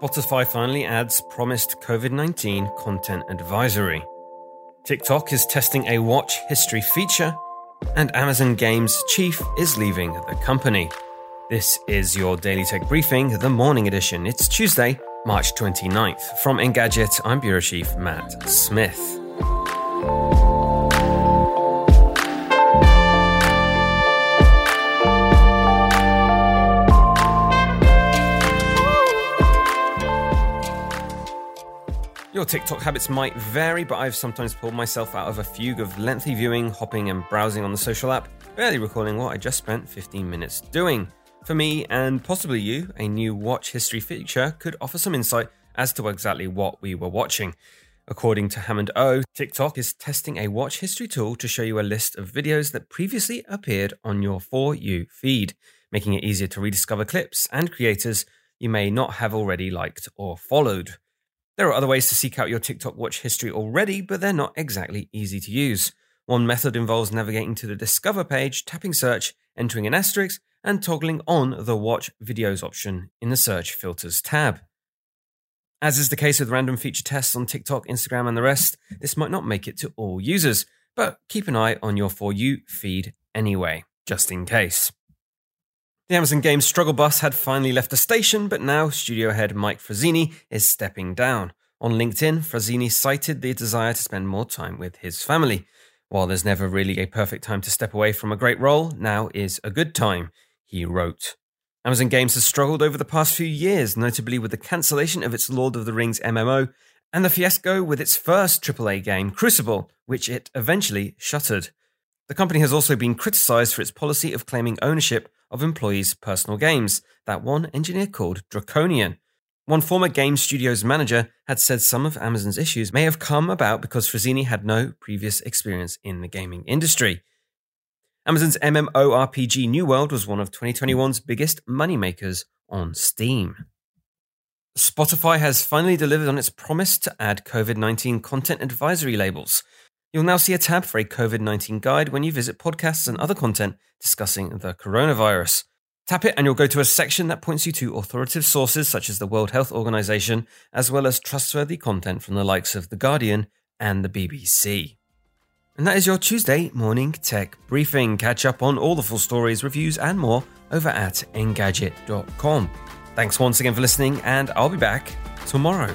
Spotify finally adds promised COVID 19 content advisory. TikTok is testing a watch history feature, and Amazon Games chief is leaving the company. This is your Daily Tech Briefing, the morning edition. It's Tuesday, March 29th. From Engadget, I'm Bureau Chief Matt Smith. Your TikTok habits might vary, but I've sometimes pulled myself out of a fugue of lengthy viewing, hopping, and browsing on the social app, barely recalling what I just spent 15 minutes doing. For me, and possibly you, a new watch history feature could offer some insight as to exactly what we were watching. According to Hammond O, TikTok is testing a watch history tool to show you a list of videos that previously appeared on your For You feed, making it easier to rediscover clips and creators you may not have already liked or followed. There are other ways to seek out your TikTok watch history already, but they're not exactly easy to use. One method involves navigating to the Discover page, tapping search, entering an asterisk, and toggling on the Watch Videos option in the Search Filters tab. As is the case with random feature tests on TikTok, Instagram, and the rest, this might not make it to all users, but keep an eye on your For You feed anyway, just in case. The Amazon Games struggle bus had finally left the station, but now studio head Mike Frazzini is stepping down. On LinkedIn, Frazzini cited the desire to spend more time with his family. While there's never really a perfect time to step away from a great role, now is a good time, he wrote. Amazon Games has struggled over the past few years, notably with the cancellation of its Lord of the Rings MMO and the fiasco with its first AAA game, Crucible, which it eventually shuttered. The company has also been criticized for its policy of claiming ownership of employees' personal games that one engineer called draconian. One former game studio's manager had said some of Amazon's issues may have come about because Frazzini had no previous experience in the gaming industry. Amazon's MMORPG New World was one of 2021's biggest moneymakers on Steam. Spotify has finally delivered on its promise to add COVID 19 content advisory labels. You'll now see a tab for a COVID 19 guide when you visit podcasts and other content discussing the coronavirus. Tap it and you'll go to a section that points you to authoritative sources such as the World Health Organization, as well as trustworthy content from the likes of The Guardian and the BBC. And that is your Tuesday morning tech briefing. Catch up on all the full stories, reviews, and more over at engadget.com. Thanks once again for listening, and I'll be back tomorrow.